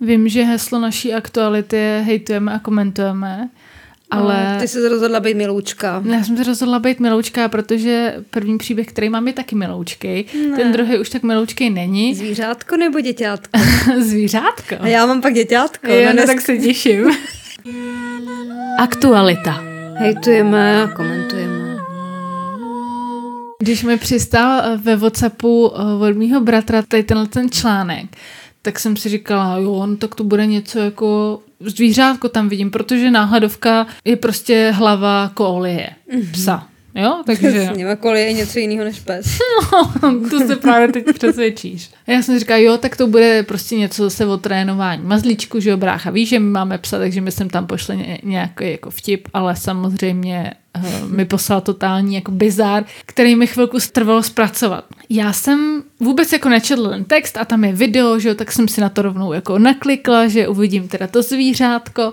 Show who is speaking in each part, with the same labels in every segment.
Speaker 1: Vím, že heslo naší aktuality je hejtujeme a komentujeme, ale...
Speaker 2: No, ty jsi rozhodla být miloučka.
Speaker 1: Já jsem se rozhodla být miloučka, protože první příběh, který mám, je taky miloučkej.
Speaker 2: Ne.
Speaker 1: Ten druhý už tak miloučkej není.
Speaker 2: Zvířátko nebo děťátko?
Speaker 1: Zvířátko.
Speaker 2: A já mám pak děťátko.
Speaker 1: Jo,
Speaker 2: no,
Speaker 1: no,
Speaker 2: dnes-
Speaker 1: tak se těším. Aktualita.
Speaker 2: Hejtujeme a komentujeme.
Speaker 1: Když mi přistál eh, ve Whatsappu eh, od mýho bratra tady tenhle ten článek, tak jsem si říkala, jo, no, tak to bude něco jako zvířátko tam vidím, protože náhledovka je prostě hlava kolie, psa. Jo, takže...
Speaker 2: S kolie je něco jiného než pes.
Speaker 1: to se právě teď přesvědčíš. A já jsem si říkala, jo, tak to bude prostě něco zase o trénování. Mazlíčku, že jo, brácha, víš, že my máme psa, takže my sem tam pošle ně, nějaký jako vtip, ale samozřejmě uh, mi poslal totální jako bizár, který mi chvilku trvalo zpracovat. Já jsem vůbec jako nečetl ten text a tam je video, že jo, tak jsem si na to rovnou jako naklikla, že uvidím teda to zvířátko.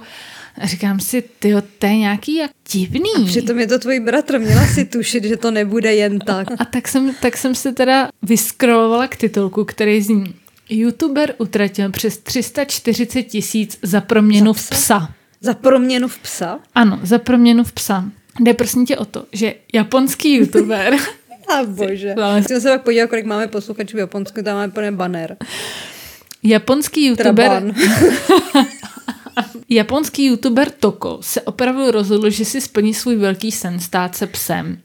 Speaker 1: A říkám si, ty to je nějaký jak divný.
Speaker 2: Přitom je to tvůj bratr, měla si tušit, že to nebude jen tak.
Speaker 1: A tak jsem, tak jsem se teda vyskrolovala k titulku, který zní YouTuber utratil přes 340 tisíc za proměnu
Speaker 2: Za
Speaker 1: v
Speaker 2: psa?
Speaker 1: psa.
Speaker 2: Za proměnu v psa?
Speaker 1: Ano, za proměnu v psa. Jde prosím tě o to, že japonský YouTuber,
Speaker 2: A bože. Jsem se pak podívat, kolik máme posluchačů v Japonsku, tam máme plný banner.
Speaker 1: japonský YouTuber,
Speaker 2: ban.
Speaker 1: japonský YouTuber Toko se opravdu rozhodl, že si splní svůj velký sen stát se psem.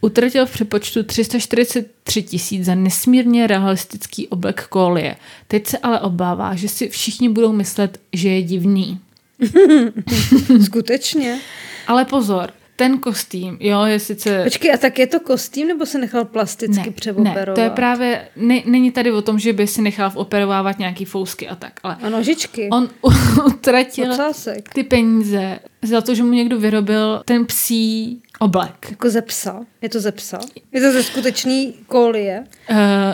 Speaker 1: Utratil v přepočtu 343 tisíc za nesmírně realistický oblek kolie. Teď se ale obává, že si všichni budou myslet, že je divný.
Speaker 2: Skutečně.
Speaker 1: Ale pozor, ten kostým, jo, je sice...
Speaker 2: Počkej, a tak je to kostým, nebo se nechal plasticky
Speaker 1: ne,
Speaker 2: přeoperovat?
Speaker 1: ne, to je právě, ne, není tady o tom, že by si nechal operovávat nějaký fousky a tak, ale
Speaker 2: A nožičky.
Speaker 1: on utratil
Speaker 2: Ocásek.
Speaker 1: ty peníze za to, že mu někdo vyrobil ten psí oblek.
Speaker 2: Jako ze psa. Je to ze psa? Je to ze skutečný kolie?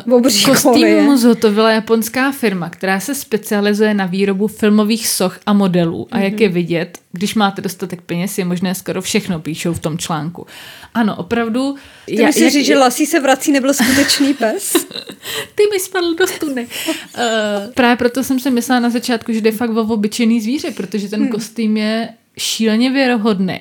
Speaker 1: Uh,
Speaker 2: Obří
Speaker 1: kostým
Speaker 2: kolie.
Speaker 1: mu zhotovila japonská firma, která se specializuje na výrobu filmových soch a modelů. A jak je vidět, když máte dostatek peněz, je možné skoro všechno, píšou v tom článku. Ano, opravdu.
Speaker 2: Ty já, myslíš, říct, že Lasí se vrací nebyl skutečný pes?
Speaker 1: Ty mi spadl do studny. Uh, právě proto jsem si myslela na začátku, že jde fakt o obyčejný zvíře, protože ten hmm. kostým je šíleně věrohodný.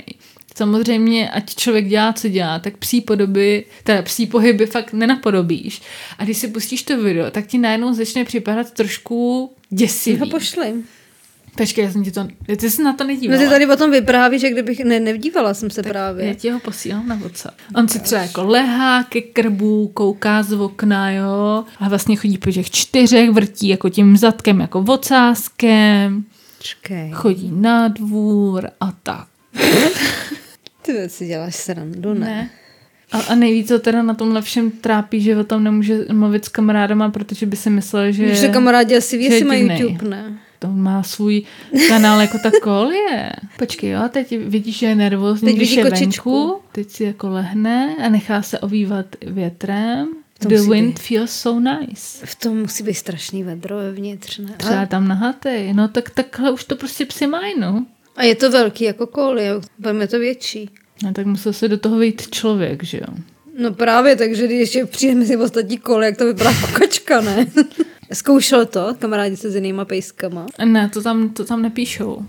Speaker 1: Samozřejmě, ať člověk dělá, co dělá, tak psí podoby, teda psí pohyby fakt nenapodobíš. A když si pustíš to video, tak ti najednou začne připadat trošku děsivý.
Speaker 2: ho pošli.
Speaker 1: Počkej, já jsem ti to, ty jsi na to
Speaker 2: No
Speaker 1: nedívala.
Speaker 2: ty tady o tom vypráví, že kdybych, ne, nevdívala jsem se právě.
Speaker 1: Já ti ho posílám na WhatsApp. On si třeba jako lehá ke krbu, kouká z okna, jo. A vlastně chodí po těch čtyřech, vrtí jako tím zadkem, jako vocáskem.
Speaker 2: Počkej.
Speaker 1: Chodí na dvůr a tak.
Speaker 2: Ty si děláš srandu, ne?
Speaker 1: Ne. A, a nejvíc to teda na tomhle všem trápí, že o tom nemůže mluvit s kamarádama, protože by si myslel, že,
Speaker 2: to kamarádi asi ví,
Speaker 1: že je
Speaker 2: jestli mají. YouTube, ne?
Speaker 1: to má svůj kanál jako ta kolie. Počkej, jo, teď vidíš, že je nervózní,
Speaker 2: Teď
Speaker 1: když je
Speaker 2: kočičku.
Speaker 1: venku, teď si jako lehne a nechá se ovývat větrem. The wind
Speaker 2: být.
Speaker 1: feels so nice.
Speaker 2: V tom musí být strašný vedro vevnitř, ne?
Speaker 1: Třeba tam nahatej. No tak takhle už to prostě psi mají, no.
Speaker 2: A je to velký jako kolie, budeme to větší.
Speaker 1: No tak musel se do toho vejít člověk, že jo.
Speaker 2: No právě, takže když ještě přijde mezi ostatní kole, jak to vypadá kokačka, ne? Zkoušel to, kamarádi se s jinýma pejskama.
Speaker 1: Ne, to tam, to tam nepíšou.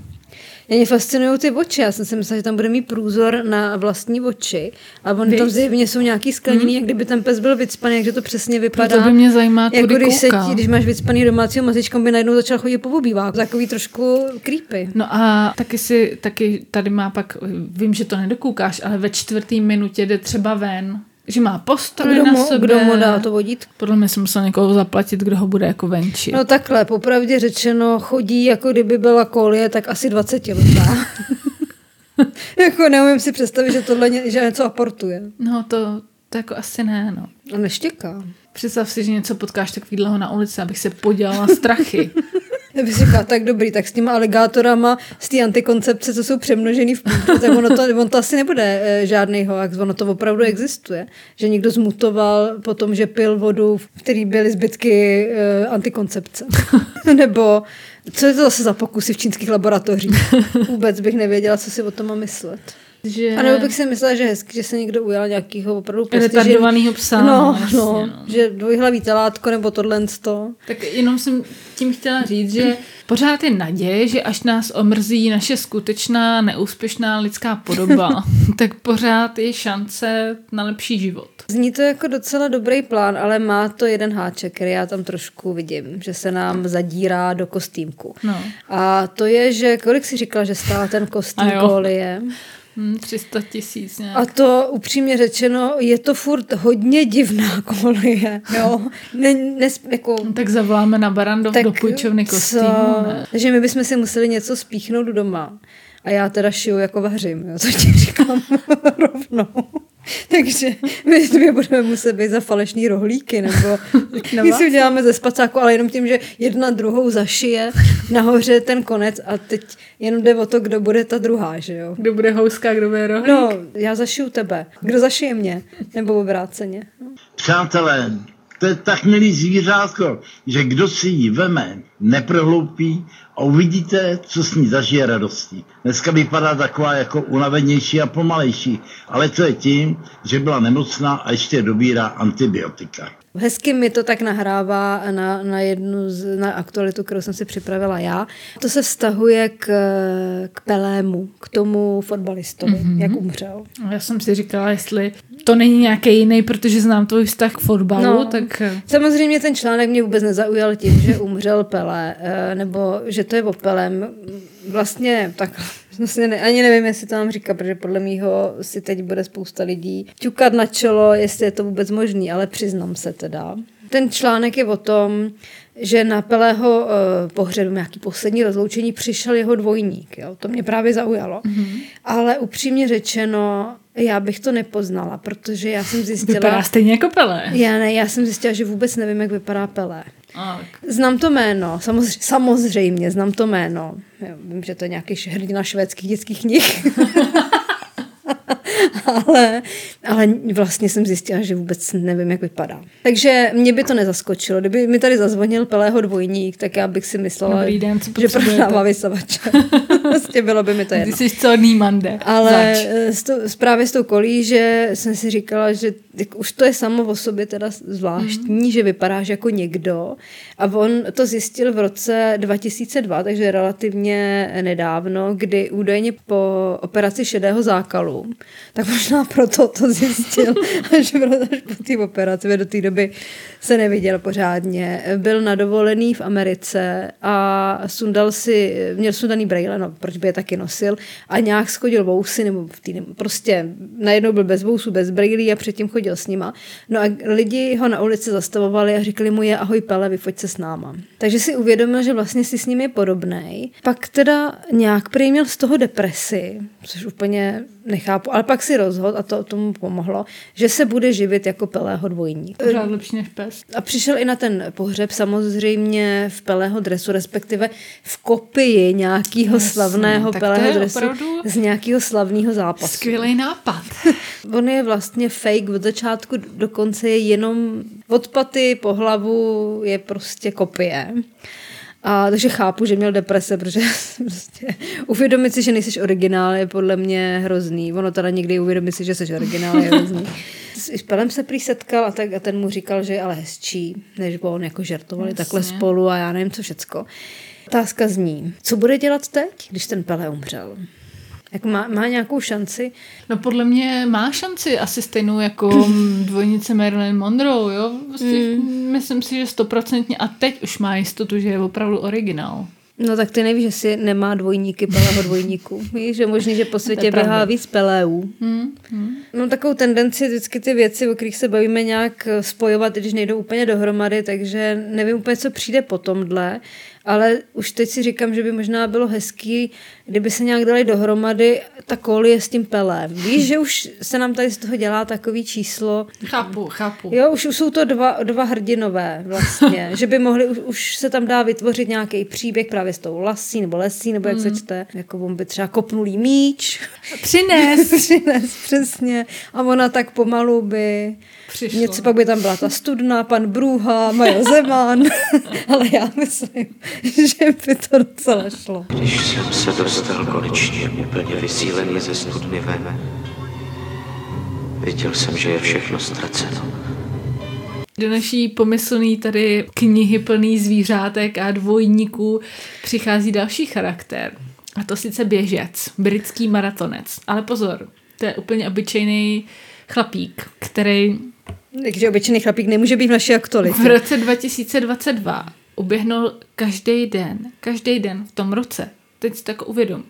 Speaker 2: Mě fascinují ty oči. Já jsem si myslela, že tam bude mít průzor na vlastní oči. A oni tam zjevně jsou nějaký skleněný, jak kdyby ten pes byl vycpaný, takže to přesně vypadá.
Speaker 1: Proto by mě zajímá,
Speaker 2: jako když, se ti, když máš vycpaný domácího mazlička, on by najednou začal chodit po obýváku. Takový trošku creepy.
Speaker 1: No a taky si, taky tady má pak, vím, že to nedokoukáš, ale ve čtvrtý minutě jde třeba ven, že má postroj
Speaker 2: Kdo
Speaker 1: na
Speaker 2: mu,
Speaker 1: sobě.
Speaker 2: kdo mu dá to vodítko?
Speaker 1: Podle mě jsem musel někoho zaplatit, kdo ho bude jako venčit.
Speaker 2: No takhle, popravdě řečeno, chodí jako kdyby byla kolie, tak asi 20 letá. jako neumím si představit, že tohle ně, že něco aportuje.
Speaker 1: No to, to jako asi ne, no.
Speaker 2: A neštěká.
Speaker 1: Představ si, že něco potkáš takovýhleho na ulici, abych se podělala strachy.
Speaker 2: Já bych si říkala, tak dobrý, tak s těma aligátorama z té antikoncepce, co jsou přemnožený v půdě, tak ono to, on to asi nebude e, žádný hoax, ono to opravdu existuje. Že někdo zmutoval po tom, že pil vodu, v který byly zbytky e, antikoncepce. Nebo co je to zase za pokusy v čínských laboratořích? Vůbec bych nevěděla, co si o tom mám myslet.
Speaker 1: Že...
Speaker 2: A nebo bych si myslela, že hezky, že se někdo ujal nějakého opravdu
Speaker 1: Retardovanýho psa.
Speaker 2: No,
Speaker 1: jasně,
Speaker 2: no,
Speaker 1: no.
Speaker 2: že dvojhlavý telátko nebo tohle to.
Speaker 1: Tak jenom jsem tím chtěla říct, že pořád je naděje, že až nás omrzí naše skutečná neúspěšná lidská podoba, tak pořád je šance na lepší život.
Speaker 2: Zní to jako docela dobrý plán, ale má to jeden háček, který já tam trošku vidím, že se nám zadírá do kostýmku.
Speaker 1: No.
Speaker 2: A to je, že kolik si říkala, že stál ten kostým kolie?
Speaker 1: Hm, 300 tisíc nějak.
Speaker 2: A to upřímně řečeno, je to furt hodně divná kolie, jo. Ne, ne, jako,
Speaker 1: No, tak zavoláme na Barandov do půjčovny kostýmu. Ne?
Speaker 2: Takže my bychom si museli něco spíchnout doma. A já teda šiju jako vařím, jo, co ti říkám rovnou. Takže my dvě budeme muset být za falešný rohlíky, nebo my si uděláme ze spacáku, ale jenom tím, že jedna druhou zašije nahoře ten konec a teď jenom jde o to, kdo bude ta druhá, že jo.
Speaker 1: Kdo bude houska, kdo bude rohlík?
Speaker 2: No, já zašiju tebe. Kdo zašije mě? Nebo obráceně.
Speaker 3: Přátelé, to je tak milý zvířátko, že kdo si ji veme, neprohloupí a uvidíte, co s ní zažije radostí. Dneska vypadá taková jako unavenější a pomalejší, ale to je tím, že byla nemocná a ještě dobírá antibiotika.
Speaker 2: Hezky mi to tak nahrává na, na jednu z, na aktualitu, kterou jsem si připravila já. To se vztahuje k, k Pelému, k tomu fotbalistovi, mm-hmm. jak umřel.
Speaker 1: Já jsem si říkala, jestli to není nějaký jiný, protože znám tvůj vztah k fotbalu,
Speaker 2: No.
Speaker 1: tak
Speaker 2: Samozřejmě ten článek mě vůbec nezaujal tím, že umřel Pelé, eh, nebo že to je o Pelem. Vlastně tak vlastně ne, ani nevím, jestli to mám říkat, protože podle mýho si teď bude spousta lidí ťukat na čelo, jestli je to vůbec možný, ale přiznám se teda. Ten článek je o tom, že na Pelého uh, pohřebu, nějaký poslední rozloučení, přišel jeho dvojník. Jo? To mě právě zaujalo. Mm-hmm. Ale upřímně řečeno, já bych to nepoznala, protože já jsem zjistila...
Speaker 1: vypadá stejně jako Pelé.
Speaker 2: Já ne, já jsem zjistila, že vůbec nevím, jak vypadá Pelé. Znám to jméno, samozřejmě, samozřejmě znám to jméno. Jo, vím, že to je nějaký hrdina švédských dětských knih. ale, ale vlastně jsem zjistila, že vůbec nevím, jak vypadá. Takže mě by to nezaskočilo. Kdyby mi tady zazvonil Pelého dvojník, tak já bych si myslela,
Speaker 1: Dobrý den, co
Speaker 2: že prodává vysavače. vlastně bylo by mi to jedno.
Speaker 1: Ty jsi co Nýmande.
Speaker 2: Ale s tou, právě s tou kolí, že jsem si říkala, že tak už to je samo o sobě teda zvláštní, mm. že vypadáš jako někdo. A on to zjistil v roce 2002, takže relativně nedávno, kdy údajně po operaci šedého zákalu, tak možná proto to zjistil, až, až po té operaci, do té doby se neviděl pořádně. Byl na dovolený v Americe a sundal si, měl sundaný brejle, no, proč by je taky nosil, a nějak schodil vousy, nebo v tý, prostě najednou byl bez vousů, bez brejlí a předtím chodil s nima. No a lidi ho na ulici zastavovali a říkali mu je ahoj Pele, vyfoď se s náma. Takže si uvědomil, že vlastně si s ním je podobnej. Pak teda nějak prý měl z toho depresi, což úplně nechápu, ale pak si rozhodl, a to tomu pomohlo, že se bude živit jako Pelého dvojník.
Speaker 1: Pořád lepší než pes.
Speaker 2: A přišel i na ten pohřeb samozřejmě v Pelého dresu, respektive v kopii nějakého
Speaker 1: Jasně,
Speaker 2: slavného Pelého dresu z nějakého slavného zápasu.
Speaker 1: Skvělý nápad.
Speaker 2: On je vlastně fake od začátku do konce je jenom od paty po hlavu je prostě kopie. A takže chápu, že měl deprese, protože prostě uvědomit si, že nejsi originál je podle mě hrozný. Ono teda někdy uvědomit si, že jsi originál je hrozný. S Pelem se prý setkal a, tak, a ten mu říkal, že je ale hezčí, než on jako žertovali
Speaker 1: Jasně.
Speaker 2: takhle spolu a já nevím co všecko. Otázka zní, co bude dělat teď, když ten Pele umřel? Jak má, má nějakou šanci?
Speaker 1: No podle mě má šanci asi stejnou jako dvojnice Marilyn Monroe, jo? Prostě
Speaker 2: Hmm.
Speaker 1: Myslím si, že stoprocentně a teď už má jistotu, že je opravdu originál.
Speaker 2: No tak ty nevíš, že si nemá dvojníky Peleho dvojníků. Víš, že možný, že po světě běhá víc Peleů.
Speaker 1: Hmm, hmm.
Speaker 2: Mám takovou tendenci vždycky ty věci, o kterých se bavíme, nějak spojovat, i když nejdou úplně dohromady, takže nevím úplně, co přijde po tomhle, ale už teď si říkám, že by možná bylo hezký, kdyby se nějak dali dohromady ta kolie s tím Pelem. Víš, že už se nám tady z toho dělá takový číslo,
Speaker 1: Chápu, chápu.
Speaker 2: Jo, už, jsou to dva, dva hrdinové vlastně, že by mohli, už, už se tam dá vytvořit nějaký příběh právě s tou lasí nebo lesí, nebo jak
Speaker 1: Mm.
Speaker 2: se čte, jako on by třeba kopnulý míč,
Speaker 1: Přines.
Speaker 2: přines přesně a ona tak pomalu by,
Speaker 1: Přišla.
Speaker 2: něco pak by tam byla ta studna, pan Brůha, Majo Zeman, ale já myslím, že by to docela šlo.
Speaker 4: Když jsem se dostal konečně úplně vysílený ze studny ven, viděl jsem, že je všechno ztraceno.
Speaker 1: Do naší pomyslný tady knihy plný zvířátek a dvojníků přichází další charakter. A to sice běžec, britský maratonec. Ale pozor, to je úplně obyčejný chlapík, který
Speaker 2: Takže obyčejný chlapík nemůže být v naší aktualitě.
Speaker 1: v roce 2022 uběhnul každý den, každý den v tom roce, teď si tak uvědom,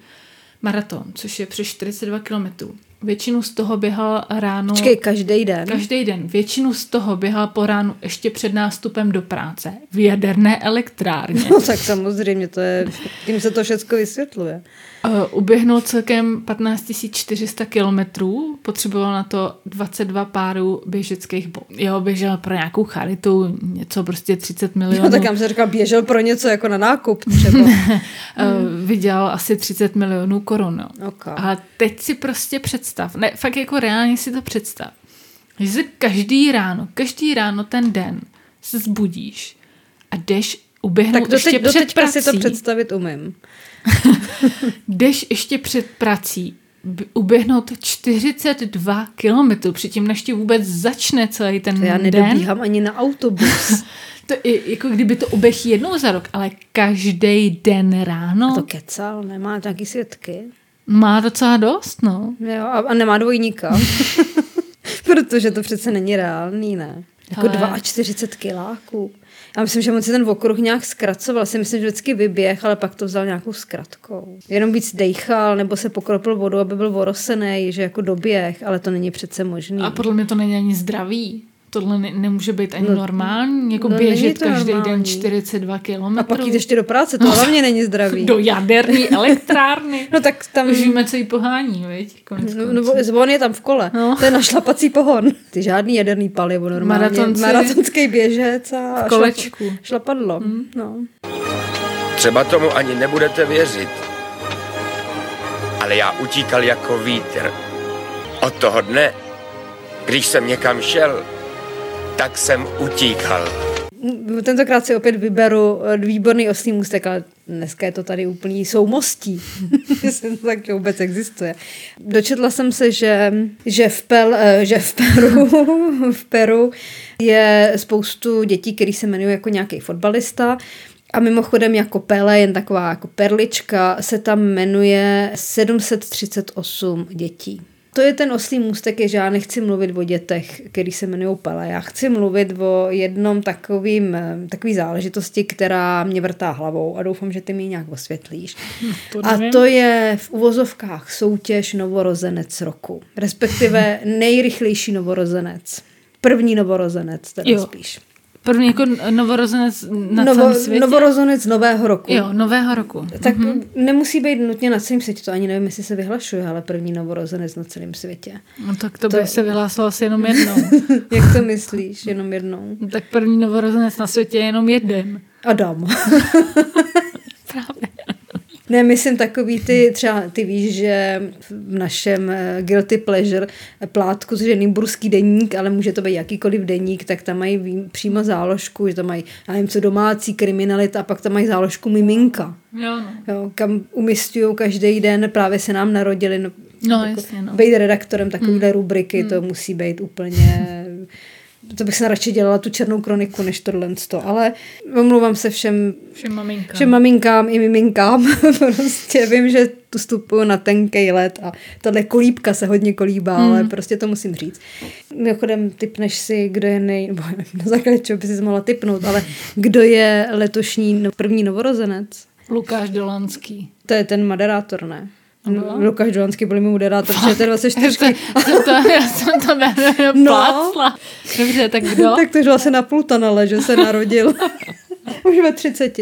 Speaker 1: maraton, což je přes 42 kilometrů. Většinu z toho běhal ráno...
Speaker 2: Počkej, každý den.
Speaker 1: Každý den. Většinu z toho běhal po ránu ještě před nástupem do práce v jaderné elektrárně.
Speaker 2: No tak samozřejmě, to je, tím se to všechno vysvětluje.
Speaker 1: Uh, uběhnul celkem 15 400 kilometrů, potřeboval na to 22 párů běžeckých bot. Jo, běžel pro nějakou charitu, něco prostě 30 milionů.
Speaker 2: No tak já jsem říkal, běžel pro něco jako na nákup třeba.
Speaker 1: uh, vydělal asi 30 milionů korun. No.
Speaker 2: Ok.
Speaker 1: A teď si prostě představ, ne, fakt jako reálně si to představ, že se každý ráno, každý ráno ten den se zbudíš a jdeš uběhnout
Speaker 2: Tak
Speaker 1: ještě
Speaker 2: doteď,
Speaker 1: před prací.
Speaker 2: si to představit umím.
Speaker 1: jdeš ještě před prací uběhnout 42 kilometrů, předtím než ti vůbec začne celý ten
Speaker 2: To já
Speaker 1: den.
Speaker 2: nedobíhám ani na autobus.
Speaker 1: To je jako kdyby to uběh jednou za rok, ale každý den ráno
Speaker 2: To kecal, nemá taky svědky.
Speaker 1: má docela dost, no.
Speaker 2: Jo, a, a nemá dvojníka. Protože to přece není reálný, ne? Jako
Speaker 1: Ale-
Speaker 2: 42 kiláků. Já myslím, že on si ten okruh nějak zkracoval. Si myslím, že vždycky vyběh, ale pak to vzal nějakou zkratkou. Jenom víc dejchal, nebo se pokropil vodu, aby byl vorosený, že jako doběh, ale to není přece možný.
Speaker 1: A podle mě to není ani zdravý. Tohle ne, nemůže být ani
Speaker 2: No,
Speaker 1: normální, jako
Speaker 2: no,
Speaker 1: běžet každý den
Speaker 2: normální.
Speaker 1: 42 kilometrů.
Speaker 2: a pak jít ještě do práce, to hlavně není zdravý.
Speaker 1: do jaderní elektrárny.
Speaker 2: No tak tam...
Speaker 1: Už víme, co jí pohání, viď? Konec
Speaker 2: No, no, on je tam v kole.
Speaker 1: No.
Speaker 2: To je našlapací pohon. Ty žádný jaderný palivo normálně.
Speaker 1: Maratonci-
Speaker 2: Maratonský běžec a
Speaker 1: V kolečku.
Speaker 2: Šlap, šlapadlo. Hmm. No.
Speaker 5: Třeba tomu ani nebudete věřit. Ale já utíkal jako vítr. Od toho dne, když jsem někam šel, tak jsem utíkal.
Speaker 2: Tentokrát si opět vyberu eh, výborný oslý můstek, ale dneska je to tady úplný soumostí. Myslím, to tak vůbec existuje. Dočetla jsem se, že, že, v, Pel, eh, že v, Peru, v Peru je spoustu dětí, který se jmenují jako nějaký fotbalista a mimochodem jako Pele, jen taková jako perlička, se tam jmenuje 738 dětí. To je ten oslý můstek, je, že já nechci mluvit o dětech, který se jmenují Pele. Já chci mluvit o jednom takovým, eh, takový záležitosti, která mě vrtá hlavou a doufám, že ty mi ji nějak osvětlíš.
Speaker 1: To
Speaker 2: A to je v uvozovkách soutěž novorozenec roku. Respektive nejrychlejší novorozenec. První novorozenec, teda
Speaker 1: Jo.
Speaker 2: spíš.
Speaker 1: První jako novorozenec na
Speaker 2: Novo,
Speaker 1: celém světě?
Speaker 2: novorozenec nového roku.
Speaker 1: Jo, nového roku.
Speaker 2: Tak mm-hmm. nemusí být nutně na celém světě, to ani nevím, jestli se vyhlašuje, ale první novorozenec na celém světě.
Speaker 1: No tak to, by
Speaker 2: To-
Speaker 1: se vyhlásilo asi jenom jednou.
Speaker 2: Jak to myslíš? Jenom jednou?
Speaker 1: No tak první novorozenec na světě je jenom jeden.
Speaker 2: Adam. Ne, myslím takový ty, třeba ty víš, že v našem eh, Guilty Pleasure plátku, což je Nymburský deník, ale může to být jakýkoliv deník, tak tam mají přímo záložku, že tam mají, já nevím co, domácí kriminalita a pak tam mají záložku miminka.
Speaker 1: Jo, no.
Speaker 2: Jo, kam umistují každý den, právě se nám narodili. No,
Speaker 1: No, jasně, no.
Speaker 2: Být redaktorem takovéhle mm. rubriky, to musí být úplně... To bych se radši dělala tu černou kroniku, než tohle. Ale omlouvám se všem,
Speaker 1: Všem maminkám.
Speaker 2: všem maminkám i miminkám. prostě vím, že tu vstupuju na tenkej let a tahle kolíbka se hodně kolíbá, mm. ale prostě to musím říct. Mimochodem, typneš si, kdo je nej... Nevím, na základě čeho by si mohla typnout, ale kdo je letošní no- první novorozenec?
Speaker 1: Lukáš Dolanský.
Speaker 2: To je ten moderátor, ne?
Speaker 1: Ano.
Speaker 2: Lukáš Dolanský byl mi moderátor ČT24.
Speaker 1: to, to, já jsem to
Speaker 2: No.
Speaker 1: Dobře, tak kdo?
Speaker 2: tak to žil asi na Plutanale, že se narodil. Už ve 30.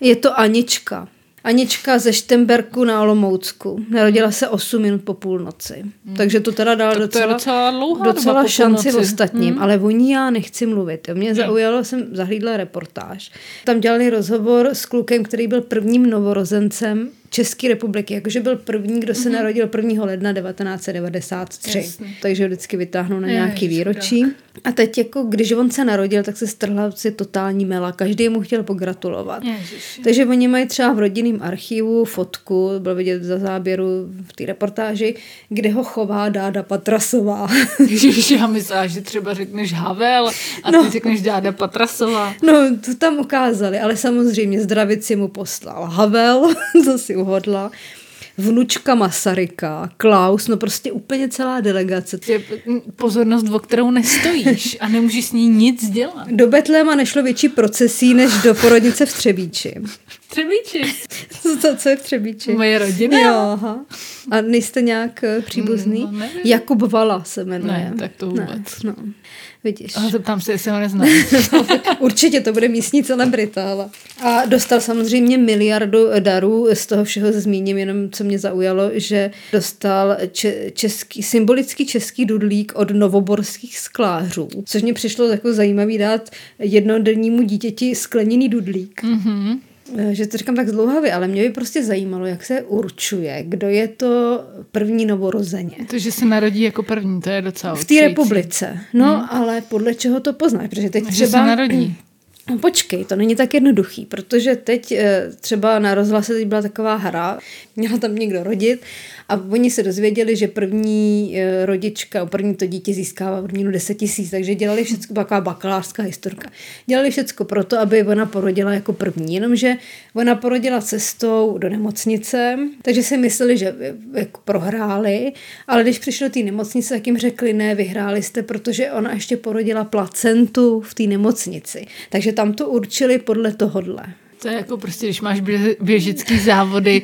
Speaker 2: Je to Anička. Anička ze Štemberku na Olomoucku. Narodila se 8 minut po půlnoci. Takže to teda dala
Speaker 1: to je
Speaker 2: docela,
Speaker 1: docela dlouhá
Speaker 2: docela šanci ostatním.
Speaker 1: Hmm.
Speaker 2: Ale o ní já nechci mluvit. Mě zaujalo, jsem zahlídla reportáž. Tam dělali rozhovor s klukem, který byl prvním novorozencem České republiky, jakože byl první, kdo
Speaker 1: Mhm.
Speaker 2: se narodil 1. ledna 1993.
Speaker 1: Jasně.
Speaker 2: Takže ho vždycky vytáhnou na nějaký
Speaker 1: škoda.
Speaker 2: výročí. A teď jako, když on se narodil, tak se strhla si totální mela. Každý mu chtěl pogratulovat.
Speaker 1: Ježiši.
Speaker 2: Takže oni mají třeba v rodinném archivu fotku, bylo vidět za záběru v té reportáži, kde ho chová Dáda Patrasová.
Speaker 1: Ježiši, já myslela, že třeba řekneš Havel a ty
Speaker 2: No.
Speaker 1: řekneš Dáda Patrasová.
Speaker 2: No, to tam ukázali, ale samozřejmě zdravici mu poslal Havel, to si uhodla, vnučka Masaryka, Klaus, no prostě úplně celá delegace.
Speaker 1: Je pozornost, o kterou nestojíš a nemůžeš s ní nic dělat.
Speaker 2: Do Betléma nešlo větší procesí, než do porodnice v Třebíči.
Speaker 1: Třebíči.
Speaker 2: Co, to, co je v Třebíči?
Speaker 1: Moje rodina.
Speaker 2: Jo, aha. A nejste nějak eh, příbuzný?
Speaker 1: No, nevím.
Speaker 2: Jakub Vala se jmenuje.
Speaker 1: Ne, tak to vůbec.
Speaker 2: Ne, no, vidíš.
Speaker 1: Ale zeptám se, jestli ho neznám.
Speaker 2: Určitě to bude místní celebrita. Ale. A dostal samozřejmě miliardu darů, z toho všeho zmíním jenom, co mě zaujalo, že dostal če- český, symbolický český dudlík od novoborských sklářů, což mě přišlo jako zajímavý dát jednodennímu dítěti skleněný dudlík.
Speaker 1: Mhm.
Speaker 2: Eh, Že to říkám tak zdlouhavě, ale mě by prostě zajímalo, jak se určuje, kdo je to první novorozeně.
Speaker 1: To, že se narodí jako první, to je docela
Speaker 2: V té republice. No, ale podle čeho to poznáš? Protože teď
Speaker 1: Že se narodí.
Speaker 2: No počkej, to není tak jednoduchý, protože teď eh, třeba na rozhlase teď byla taková hra, měla tam někdo rodit a oni se dozvěděli, že první eh, rodička, první to dítě získává odměnu 10 tisíc, takže dělali všechno, taková bakalářská historka. Dělali všechno proto, aby ona porodila jako první, jenomže ona porodila cestou do nemocnice, takže si mysleli, že jako prohráli, ale když přišli do té nemocnice, tak jim řekli, ne, vyhráli jste, protože ona ještě porodila placentu v té nemocnici. Takže tam to určili podle tohodle.
Speaker 1: To je jako prostě, když máš bě- běžický závody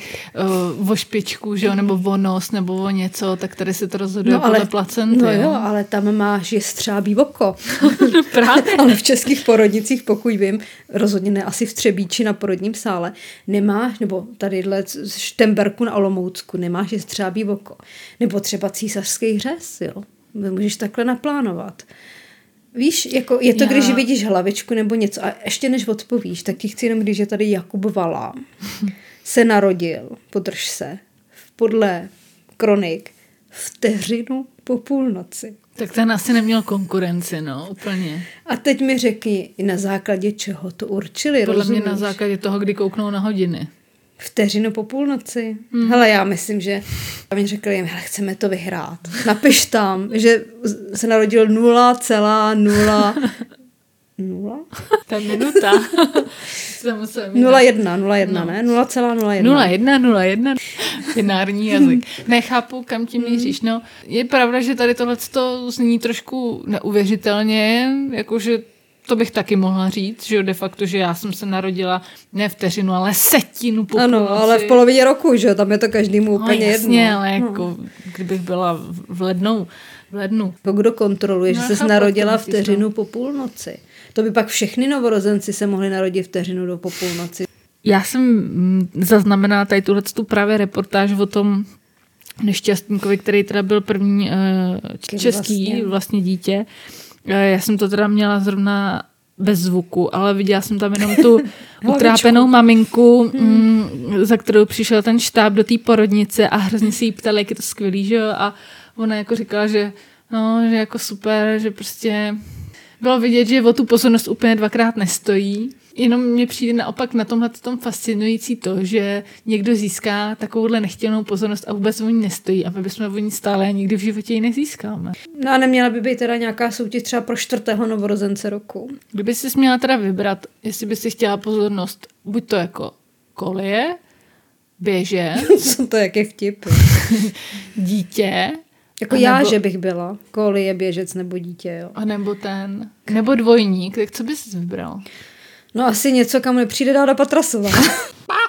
Speaker 1: uh, o špičku, že jo, nebo o nos, nebo o něco, tak tady se to rozhoduje no, podle placenty.
Speaker 2: no jo, ale tam máš jestřábí oko.
Speaker 1: Právě.
Speaker 2: ale v českých porodnicích, pokud vím, rozhodně ne asi v Třebíči na porodním sále, nemáš, nebo tadyhle z Štemberku na Olomoucku, nemáš jestřábí oko. Nebo třeba císařský řez, jo. Můžeš takhle naplánovat. Víš, jako je to,
Speaker 1: Já-
Speaker 2: když vidíš hlavičku nebo něco a ještě než odpovíš, tak ti chci jenom, když je tady Jakub Vala, se narodil, podrž se, podle kronik, vteřinu po půlnoci.
Speaker 1: Tak ten asi neměl konkurenci, no, úplně.
Speaker 2: A teď mi řekni, na základě čeho to určili,
Speaker 1: Podle
Speaker 2: rozumíš?
Speaker 1: mě na základě toho, kdy kouknou na hodiny.
Speaker 2: Vteřinu po půlnoci. Hmm. Hele, já myslím, že a mi řekli jim, hele, chceme to vyhrát. Napiš tam, že se narodil 0,0 Nula?
Speaker 1: Ta minuta. Jsem musela mít
Speaker 2: 0,1, 0,1, ne? 0,01.
Speaker 1: 01, 01, binární jazyk. Nechápu, kam tím míříš. No, je pravda, že tady tohle zní trošku neuvěřitelně, jakože to bych taky mohla říct, že de facto, že já jsem se narodila ne vteřinu, ale setinu po
Speaker 2: Ano,
Speaker 1: půlnoci.
Speaker 2: ale v polovině roku, že tam je to každému úplně
Speaker 1: no, jasně,
Speaker 2: jedno.
Speaker 1: ale jako, kdybych byla v lednu, v lednu.
Speaker 2: Jako Kdo kontroluje,
Speaker 1: No,
Speaker 2: že se narodila
Speaker 1: to
Speaker 2: vteřinu po půlnoci? To by pak všechny novorozenci se mohli narodit vteřinu do po půlnoci.
Speaker 1: Já jsem mm, zaznamenala tady tuhle tu právě reportáž o tom nešťastníkovi, který teda byl první uh, český
Speaker 2: Vlastně.
Speaker 1: vlastně. vlastně dítě. Uh, já jsem to teda měla zrovna bez zvuku, ale viděla jsem tam jenom tu utrápenou maminku, mm, za kterou přišel ten štáb do té porodnice a hrozně si jí ptali, jak je to skvělý, že jo? A ona jako říkala, že no, že jako super, že prostě bylo vidět, že o tu pozornost úplně dvakrát nestojí. Jenom mně přijde naopak na tomhle tom fascinující to, že někdo získá takovouhle nechtěnou pozornost a vůbec o ní nestojí a my bychom o ní stále a nikdy v životě ji nezískáme.
Speaker 2: No a neměla by být teda nějaká soutěž třeba pro čtvrtého novorozence roku.
Speaker 1: Kdyby si měla teda vybrat, jestli by si chtěla pozornost, buď to jako kolie, běže,
Speaker 2: Co to jak je vtip?
Speaker 1: dítě,
Speaker 2: Jako
Speaker 1: A
Speaker 2: já,
Speaker 1: nebo-
Speaker 2: že bych byla. Koli je běžec nebo dítě, jo.
Speaker 1: a nebo ten, nebo dvojník, tak co bys vybral?
Speaker 2: No asi něco, kam nepřijde Dáda Patrasová.